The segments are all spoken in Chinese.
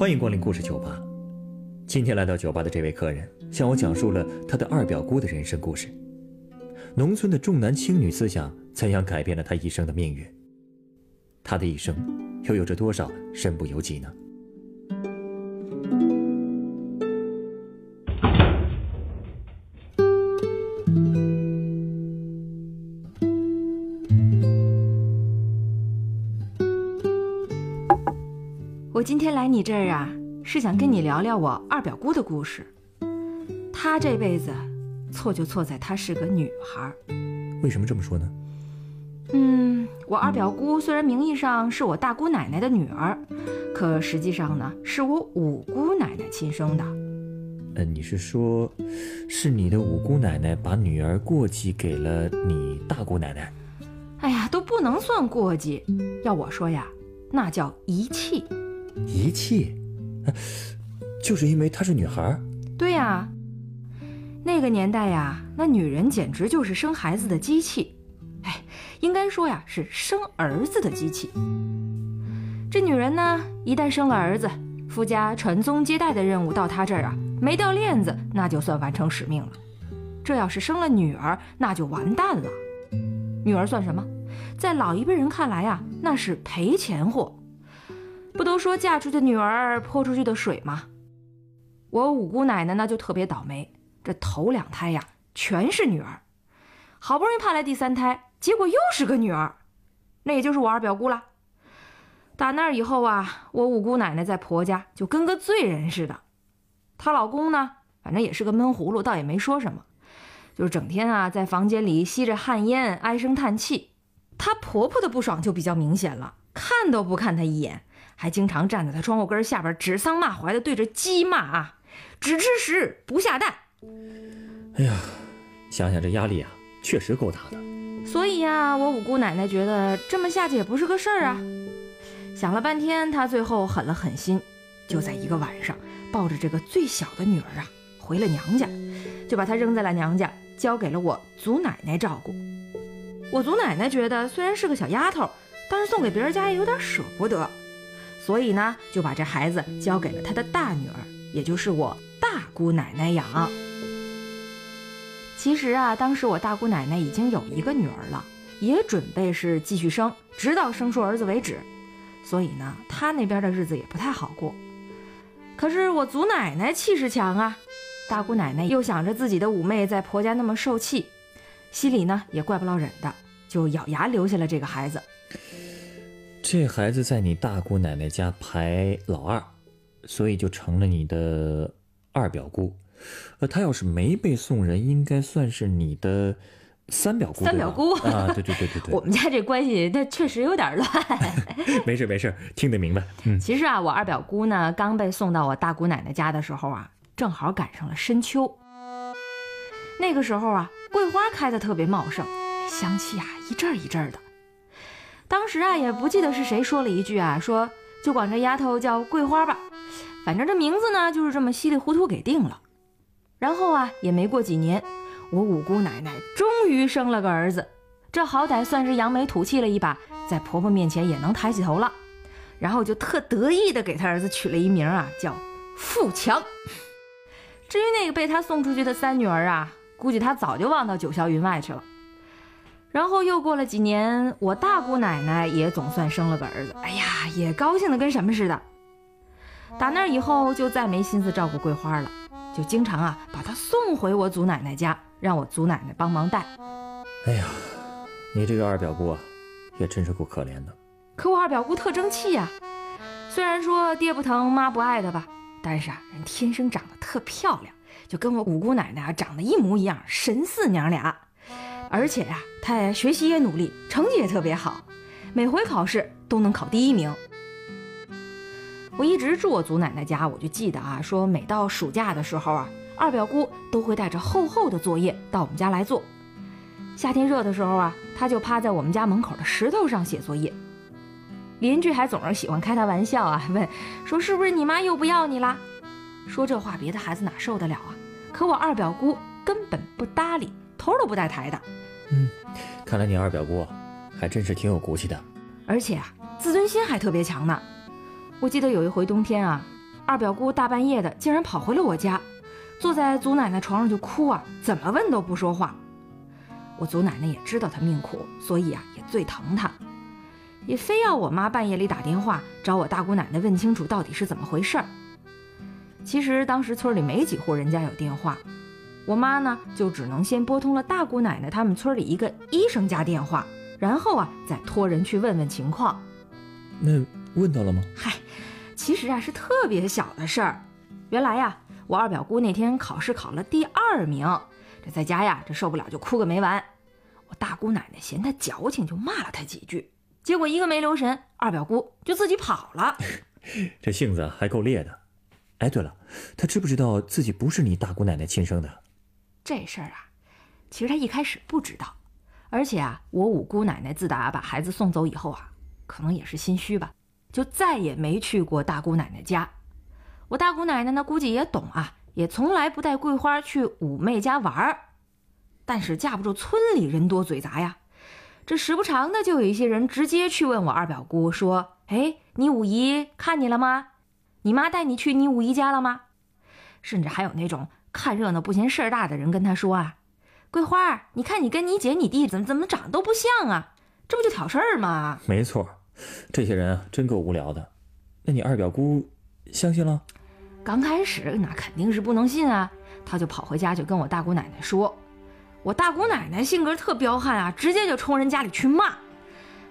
欢迎光临故事酒吧。今天来到酒吧的这位客人向我讲述了他的二表姑的人生故事。农村的重男轻女思想怎样改变了他一生的命运？他的一生又有着多少身不由己呢？你这儿啊，是想跟你聊聊我二表姑的故事。她这辈子错就错在她是个女孩儿。为什么这么说呢？嗯，我二表姑虽然名义上是我大姑奶奶的女儿，可实际上呢，是我五姑奶奶亲生的。呃，你是说，是你的五姑奶奶把女儿过继给了你大姑奶奶？哎呀，都不能算过继，要我说呀，那叫遗弃。遗弃？就是因为她是女孩？对呀，那个年代呀，那女人简直就是生孩子的机器。哎，应该说呀，是生儿子的机器。这女人呢，一旦生了儿子，夫家传宗接代的任务到她这儿啊，没掉链子，那就算完成使命了。这要是生了女儿，那就完蛋了。女儿算什么？在老一辈人看来呀，那是赔钱货。不都说嫁出去的女儿泼出去的水吗？我五姑奶奶呢就特别倒霉，这头两胎呀全是女儿，好不容易盼来第三胎，结果又是个女儿，那也就是我二表姑了。打那儿以后啊，我五姑奶奶在婆家就跟个罪人似的，她老公呢，反正也是个闷葫芦，倒也没说什么，就是整天啊在房间里吸着旱烟，唉声叹气。她婆婆的不爽就比较明显了，看都不看她一眼。还经常站在他窗户根下边指桑骂槐的对着鸡骂啊，只吃食不下蛋。哎呀，想想这压力啊，确实够大的。所以呀、我五姑奶奶觉得这么下去也不是个事儿啊。想了半天，她最后狠了狠心，就在一个晚上，抱着这个最小的女儿啊，回了娘家，就把她扔在了娘家，交给了我祖奶奶照顾。我祖奶奶觉得虽然是个小丫头，但是送给别人家也有点舍不得。所以呢，就把这孩子交给了他的大女儿，也就是我大姑奶奶养。其实啊，当时我大姑奶奶已经有一个女儿了，也准备是继续生，直到生出儿子为止。所以呢，她那边的日子也不太好过。可是我祖奶奶气势强啊，大姑奶奶又想着自己的五妹在婆家那么受气，心里呢也怪不落忍的，就咬牙留下了这个孩子。这孩子在你大姑奶奶家排老二，所以就成了你的二表姑。呃，他要是没被送人，应该算是你的三表姑。三表姑啊，对对对对对，我们家这关系那确实有点乱。没事没事，听得明白。嗯，其实啊，我二表姑呢刚被送到我大姑奶奶家的时候啊，正好赶上了深秋。那个时候啊，桂花开的特别茂盛，香气啊一阵儿一阵儿的。当时啊，也不记得是谁说了一句啊，说就管这丫头叫桂花吧，反正这名字呢就是这么稀里糊涂给定了。然后啊，也没过几年，我五姑奶奶终于生了个儿子，这好歹算是扬眉吐气了一把，在婆婆面前也能抬起头了。然后就特得意的给他儿子取了一名啊，叫富强。至于那个被他送出去的三女儿啊，估计他早就忘到九霄云外去了。然后又过了几年，我大姑奶奶也总算生了个儿子，哎呀，也高兴的跟什么似的。打那以后就再没心思照顾桂花了，就经常啊把她送回我祖奶奶家，让我祖奶奶帮忙带。哎呀，你这个二表姑啊，也真是够可怜的。可我二表姑特争气呀、虽然说爹不疼妈不爱的吧，但是啊人天生长得特漂亮，就跟我五姑奶奶啊长得一模一样，神似娘俩。而且呀、她学习也努力，成绩也特别好，每回考试都能考第一名。我一直住我祖奶奶家，我就记得啊，说每到暑假的时候啊，二表姑都会带着厚厚的作业到我们家来做。夏天热的时候啊，她就趴在我们家门口的石头上写作业。邻居还总是喜欢开她玩笑啊，问说是不是你妈又不要你啦？说这话别的孩子哪受得了啊？可我二表姑根本不搭理，头都不带抬的。嗯看来你二表姑啊，还真是挺有骨气的。而且啊，自尊心还特别强呢。我记得有一回冬天啊，二表姑大半夜的竟然跑回了我家，坐在祖奶奶床上就哭啊，怎么问都不说话。我祖奶奶也知道她命苦，所以啊也最疼她，也非要我妈半夜里打电话找我大姑奶奶问清楚到底是怎么回事儿。其实当时村里没几户人家有电话，我妈呢就只能先拨通了大姑奶奶他们村里一个医生家电话，然后啊再托人去问问情况。那问到了吗？嗨，其实啊是特别小的事儿。原来呀，我二表姑那天考试考了第二名，这在家呀这受不了就哭个没完。我大姑奶奶嫌她矫情，就骂了她几句，结果一个没留神，二表姑就自己跑了。这性子还够烈的。哎，对了，她知不知道自己不是你大姑奶奶亲生的？这事儿啊，其实他一开始不知道，而且啊，我五姑奶奶自打把孩子送走以后啊，可能也是心虚吧，就再也没去过大姑奶奶家。我大姑奶奶呢，估计也懂啊，也从来不带桂花去五妹家玩儿。但是架不住村里人多嘴杂呀，这时不常的就有一些人直接去问我二表姑说：“哎，你五姨看你了吗？你妈带你去你五姨家了吗？”甚至还有那种看热闹不嫌事儿大的人跟他说啊：“桂花，你看你跟你姐你弟怎么怎么长得都不像啊，这不就挑事儿吗？”没错，这些人啊真够无聊的。那你二表姑相信了？刚开始那肯定是不能信啊，他就跑回家就跟我大姑奶奶说。我大姑奶奶性格特彪悍啊，直接就冲人家里去骂。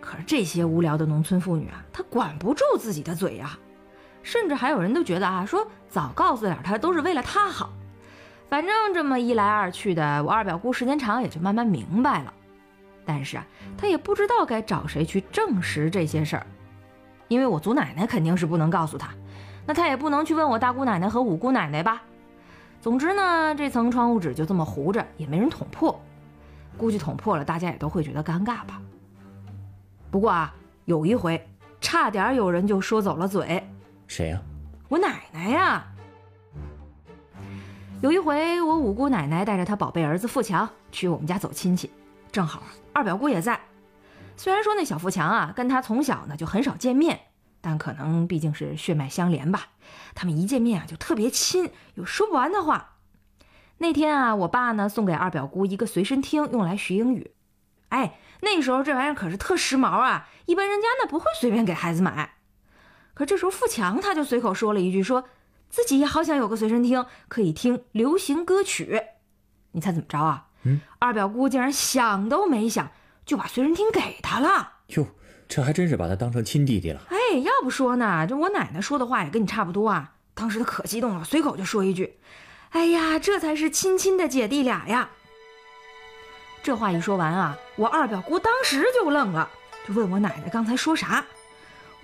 可是这些无聊的农村妇女啊，她管不住自己的嘴呀，甚至还有人都觉得啊，说早告诉点她都是为了她好。反正这么一来二去的，我二表姑时间长也就慢慢明白了。但是啊，她也不知道该找谁去证实这些事儿，因为我祖奶奶肯定是不能告诉她，那她也不能去问我大姑奶奶和五姑奶奶吧。总之呢，这层窗户纸就这么糊着，也没人捅破。估计捅破了，大家也都会觉得尴尬吧。不过啊，有一回，差点有人就说走了嘴。谁呀？我奶奶呀。有一回，我五姑奶奶带着她宝贝儿子富强去我们家走亲戚，正好二表姑也在。虽然说那小富强啊，跟他从小呢就很少见面。但可能毕竟是血脉相连吧，他们一见面啊就特别亲，有说不完的话。那天啊，我爸呢送给二表姑一个随身听，用来学英语。哎，那时候这玩意儿可是特时髦啊，一般人家呢不会随便给孩子买。可这时候富强他就随口说了一句，说自己也好想有个随身听，可以听流行歌曲。你猜怎么着啊？嗯，二表姑竟然想都没想就把随身听给他了。哟。这还真是把他当成亲弟弟了。哎，要不说呢，这我奶奶说的话也跟你差不多啊。当时他可激动了，随口就说一句：“哎呀，这才是亲亲的姐弟俩呀。”这话一说完啊，我二表姑当时就愣了，就问我奶奶刚才说啥。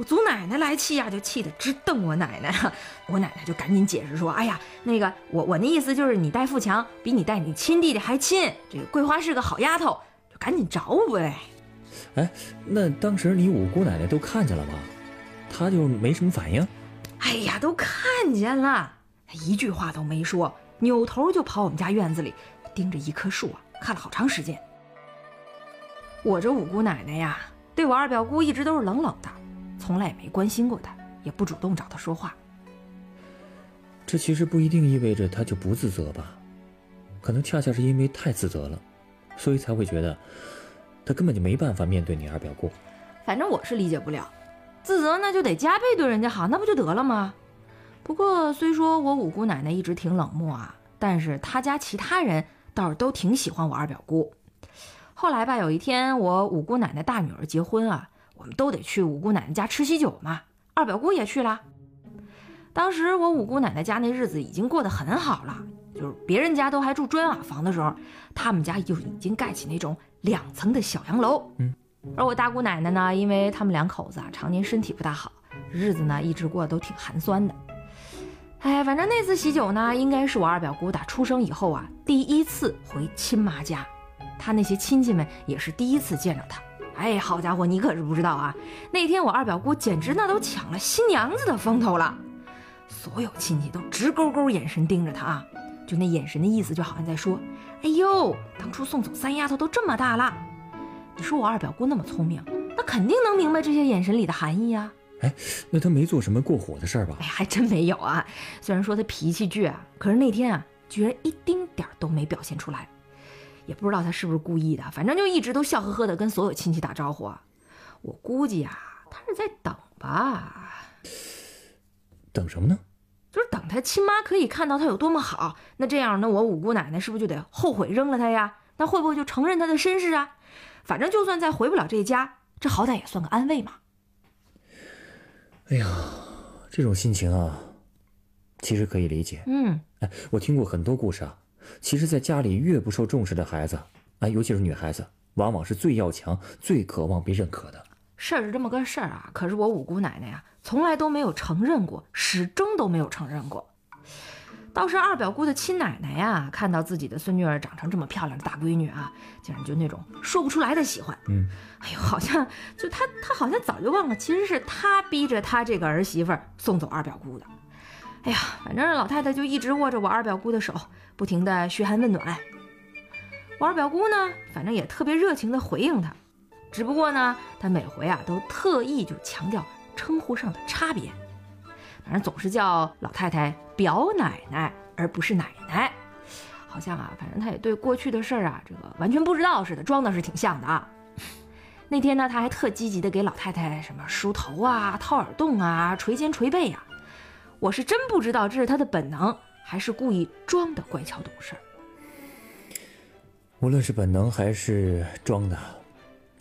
我祖奶奶来气呀，就气得直瞪我奶奶。我奶奶就赶紧解释说：“哎呀，那个我我那意思就是你带富强比你带你亲弟弟还亲，这个桂花是个好丫头，就赶紧找我呗。”哎，那当时你五姑奶奶都看见了吗？她就没什么反应。哎呀，都看见了，她一句话都没说，扭头就跑我们家院子里，盯着一棵树啊，看了好长时间。我这五姑奶奶呀，对我二表姑一直都是冷冷的，从来也没关心过他，也不主动找他说话。这其实不一定意味着他就不自责吧？可能恰恰是因为太自责了，所以才会觉得。他根本就没办法面对你二表姑，反正我是理解不了，自责那就得加倍对人家好，那不就得了吗？不过虽说我五姑奶奶一直挺冷漠啊，但是她家其他人倒是都挺喜欢我二表姑。后来吧，有一天我五姑奶奶大女儿结婚啊，我们都得去五姑奶奶家吃喜酒嘛，二表姑也去了。当时我五姑奶奶家那日子已经过得很好了，就是别人家都还住砖瓦房的时候，他们家就已经盖起那种。两层的小洋楼，嗯，而我大姑奶奶呢，因为他们两口子啊常年身体不大好，日子呢一直过得都挺寒酸的。哎，反正那次喜酒呢，应该是我二表姑打出生以后啊第一次回亲妈家，她那些亲戚们也是第一次见着她。哎，好家伙，你可是不知道啊，那天我二表姑简直那都抢了新娘子的风头了，所有亲戚都直勾勾眼神盯着她啊，就那眼神的意思就好像在说。哎呦，当初送走三丫头都这么大了，你说我二表姑那么聪明，那肯定能明白这些眼神里的含义呀。哎，那她没做什么过火的事儿吧？哎，还真没有啊。虽然说她脾气倔啊，可是那天啊，居然一丁点儿都没表现出来。也不知道他是不是故意的，反正就一直都笑呵呵的跟所有亲戚打招呼。我估计啊，他是在等吧。等什么呢？就是等他亲妈可以看到他有多么好。那这样，那我五姑奶奶是不是就得后悔扔了他呀？那会不会就承认他的身世啊？反正就算再回不了这家，这好歹也算个安慰嘛。哎呀，这种心情啊，其实可以理解。嗯，哎，我听过很多故事啊。其实，在家里越不受重视的孩子，啊，尤其是女孩子，往往是最要强、最渴望被认可的。事儿是这么个事儿啊。可是我五姑奶奶呀，从来都没有承认过，始终都没有承认过。倒是二表姑的亲奶奶呀，看到自己的孙女儿长成这么漂亮的大闺女啊，竟然就那种说不出来的喜欢。嗯，哎呦，好像就她，她好像早就忘了，其实是她逼着她这个儿媳妇送走二表姑的。哎呀，反正老太太就一直握着我二表姑的手，不停的嘘寒问暖。我二表姑呢，反正也特别热情的回应她，只不过呢，她每回啊都特意就强调称呼上的差别，反正总是叫老太太表奶奶，而不是奶奶。好像啊，反正她也对过去的事儿啊，这个完全不知道似的，装的是挺像的啊。那天呢，她还特积极的给老太太什么梳头啊、掏耳洞啊、捶肩捶背呀。我是真不知道这是他的本能，还是故意装的乖巧懂事。无论是本能还是装的，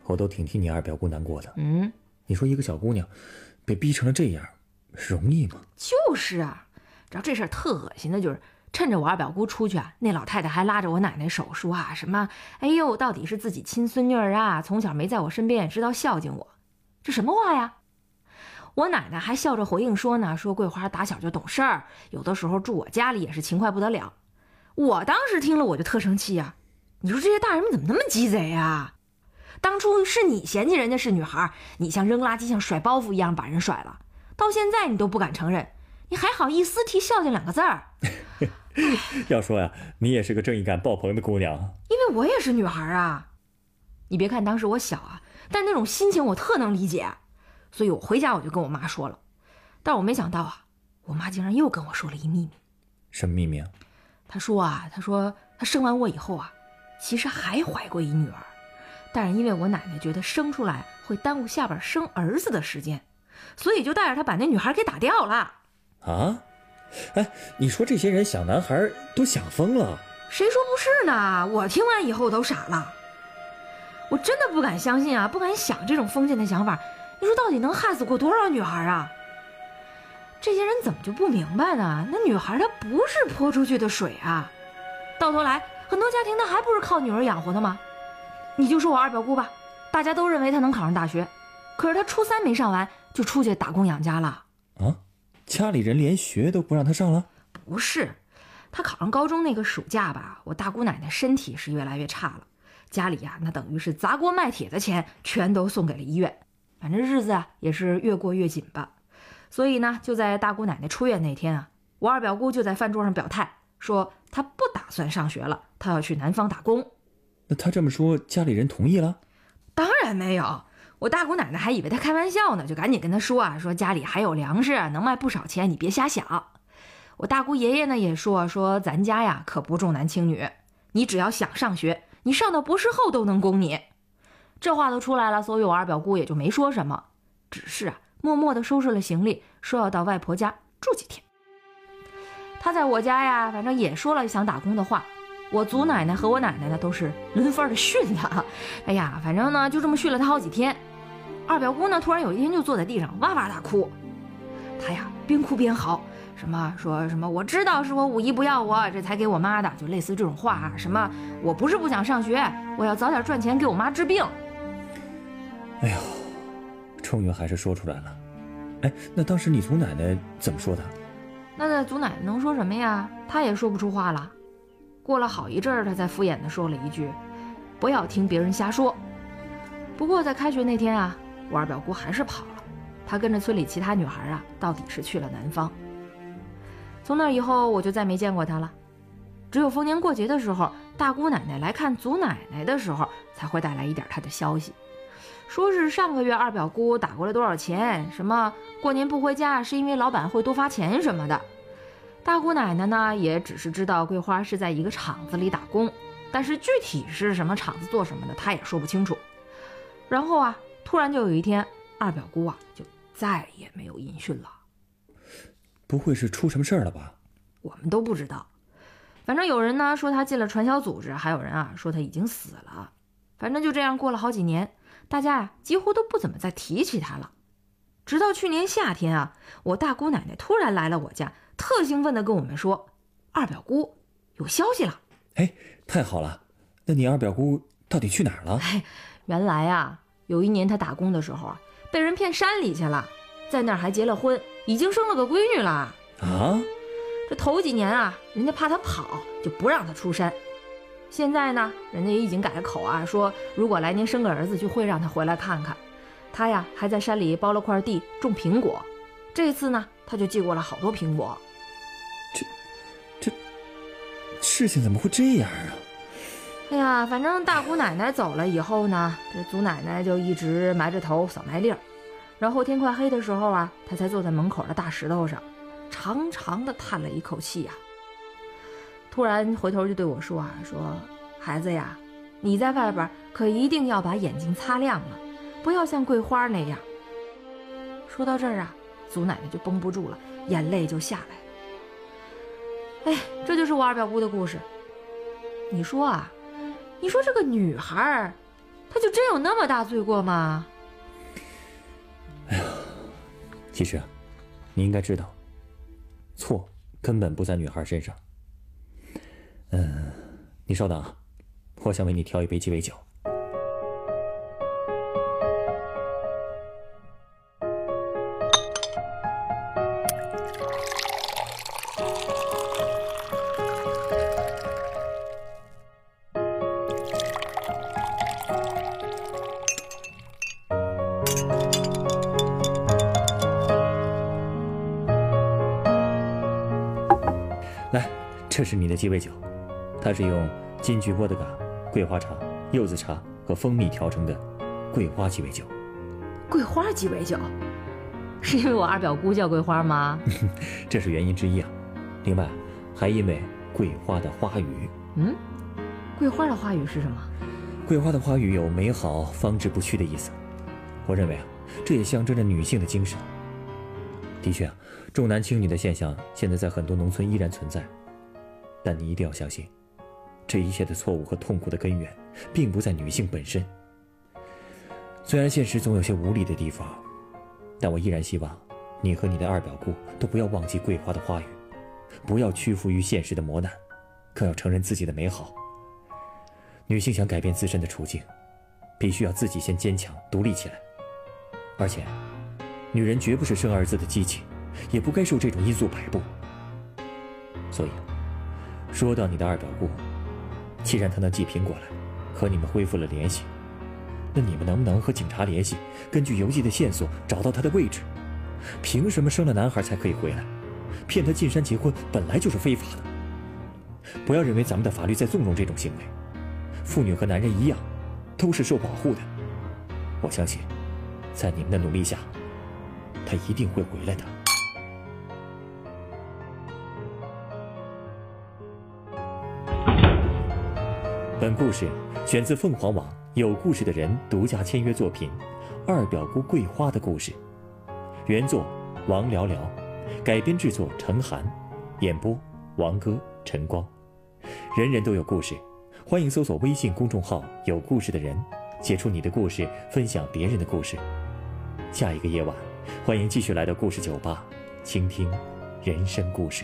我都挺替你二表姑难过的。嗯，你说一个小姑娘被逼成了这样，容易吗？就是啊，知道这事儿特恶心的，就是趁着我二表姑出去啊，那老太太还拉着我奶奶手说啊什么：“哎呦，到底是自己亲孙女儿啊，从小没在我身边，也知道孝敬我。”这什么话呀？我奶奶还笑着回应说呢：“说桂花打小就懂事儿，有的时候住我家里也是勤快不得了。”我当时听了我就特生气呀！你说这些大人们怎么那么鸡贼呀？当初是你嫌弃人家是女孩，你像扔垃圾、像甩包袱一样把人甩了，到现在你都不敢承认，你还好意思提孝敬两个字儿？要说呀，你也是个正义感爆棚的姑娘，因为我也是女孩啊。你别看当时我小啊，但那种心情我特能理解。所以我回家我就跟我妈说了，但我没想到啊，我妈竟然又跟我说了一秘密。什么秘密啊？她说啊，她说她生完我以后啊，其实还怀过一女儿，但是因为我奶奶觉得生出来会耽误下边生儿子的时间，所以就带着她把那女孩给打掉了。啊？哎，你说这些人想男孩都想疯了？谁说不是呢？我听完以后都傻了，我真的不敢相信啊，不敢想这种封建的想法。你说到底能害死过多少女孩啊？这些人怎么就不明白呢？那女孩她不是泼出去的水啊！到头来，很多家庭那还不是靠女儿养活的吗？你就说我二表姑吧，大家都认为她能考上大学，可是她初三没上完就出去打工养家了啊！家里人连学都不让她上了？不是，她考上高中那个暑假吧，我大姑奶奶身体是越来越差了，家里呀那等于是砸锅卖铁的钱全都送给了医院。反正日子啊也是越过越紧吧，所以呢，就在大姑奶奶出院那天啊，我二表姑就在饭桌上表态说，她不打算上学了，她要去南方打工。那她这么说，家里人同意了？当然没有，我大姑奶奶还以为她开玩笑呢，就赶紧跟她说啊，说家里还有粮食，能卖不少钱，你别瞎想。我大姑爷爷呢也说说，咱家呀可不重男轻女，你只要想上学，你上到博士后都能供你。这话都出来了，所以我二表姑也就没说什么，只是啊，默默地收拾了行李，说要到外婆家住几天。她在我家呀，反正也说了想打工的话。我祖奶奶和我奶奶呢，都是轮番的训她。哎呀，反正呢，就这么训了她好几天。二表姑呢，突然有一天就坐在地上哇哇大哭。她呀，边哭边嚎，什么说什么我知道是我五姨不要我，这才给我妈的，就类似这种话啊。什么我不是不想上学，我要早点赚钱给我妈治病。哎呦，终于还是说出来了。哎，那当时你祖奶奶怎么说的？那那祖奶奶能说什么呀？她也说不出话了。过了好一阵儿，她才敷衍地说了一句：“不要听别人瞎说。”不过在开学那天啊，我二表姑还是跑了。她跟着村里其他女孩啊，到底是去了南方。从那以后，我就再没见过她了。只有逢年过节的时候，大姑奶奶来看祖奶奶的时候，才会带来一点她的消息。说是上个月二表姑打过来多少钱，什么过年不回家是因为老板会多发钱什么的。大姑奶奶呢，也只是知道桂花是在一个厂子里打工，但是具体是什么厂子做什么的，她也说不清楚。然后啊，突然就有一天，二表姑啊就再也没有音讯了。不会是出什么事儿了吧？我们都不知道。反正有人呢说他进了传销组织，还有人啊说他已经死了。反正就这样过了好几年，大家呀几乎都不怎么再提起他了。直到去年夏天啊，我大姑奶奶突然来了我家，特兴奋地跟我们说，二表姑有消息了。哎，太好了！那你二表姑到底去哪儿了？哎，原来啊，有一年她打工的时候啊，被人骗山里去了，在那儿还结了婚，已经生了个闺女了。啊？这头几年啊，人家怕她跑，就不让她出山。现在呢，人家也已经改了口啊，说如果来年生个儿子，就会让他回来看看。他呀，还在山里包了块地种苹果。这次呢，他就寄过了好多苹果。这，这，事情怎么会这样啊？哎呀，反正大姑奶奶走了以后呢，这祖奶奶就一直埋着头扫麦粒儿。然后天快黑的时候啊，她才坐在门口的大石头上。长长的叹了一口气呀，突然回头就对我说：“啊，说孩子呀，你在外边可一定要把眼睛擦亮了，不要像桂花那样。”说到这儿啊，祖奶奶就绷不住了，眼泪就下来了。哎，这就是我二表姑的故事。你说啊，你说这个女孩，她就真有那么大罪过吗？哎呀，其实啊，你应该知道。错，根本不在女孩身上。嗯，你稍等啊，我想为你调一杯鸡尾酒。来这是你的鸡尾酒，它是用金桔波的嘎、桂花茶、柚子茶和蜂蜜调成的桂花鸡尾酒。桂花鸡尾酒，是因为我二表姑叫桂花吗？这是原因之一啊。另外，还因为桂花的花语。嗯，桂花的花语是什么？桂花的花语有美好、方志不屈的意思。我认为啊，这也象征着女性的精神。的确啊，重男轻女的现象现在在很多农村依然存在。但你一定要相信，这一切的错误和痛苦的根源，并不在女性本身。虽然现实总有些无力的地方，但我依然希望你和你的二表姑都不要忘记桂花的花语，不要屈服于现实的磨难，更要承认自己的美好。女性想改变自身的处境，必须要自己先坚强独立起来。而且，女人绝不是生儿子的机器，也不该受这种因素摆布。所以。说到你的二表姑，既然他能寄苹果来，和你们恢复了联系，那你们能不能和警察联系，根据邮寄的线索找到他的位置？凭什么生了男孩才可以回来？骗他进山结婚本来就是非法的。不要认为咱们的法律在纵容这种行为，妇女和男人一样，都是受保护的。我相信，在你们的努力下，他一定会回来的。本故事选自凤凰网有故事的人独家签约作品《二表姑桂花的故事》，原作王聊聊，改编制作陈寒，演播王哥陈光。人人都有故事，欢迎搜索微信公众号“有故事的人”，写出你的故事，分享别人的故事。下一个夜晚，欢迎继续来到故事酒吧，倾听人生故事。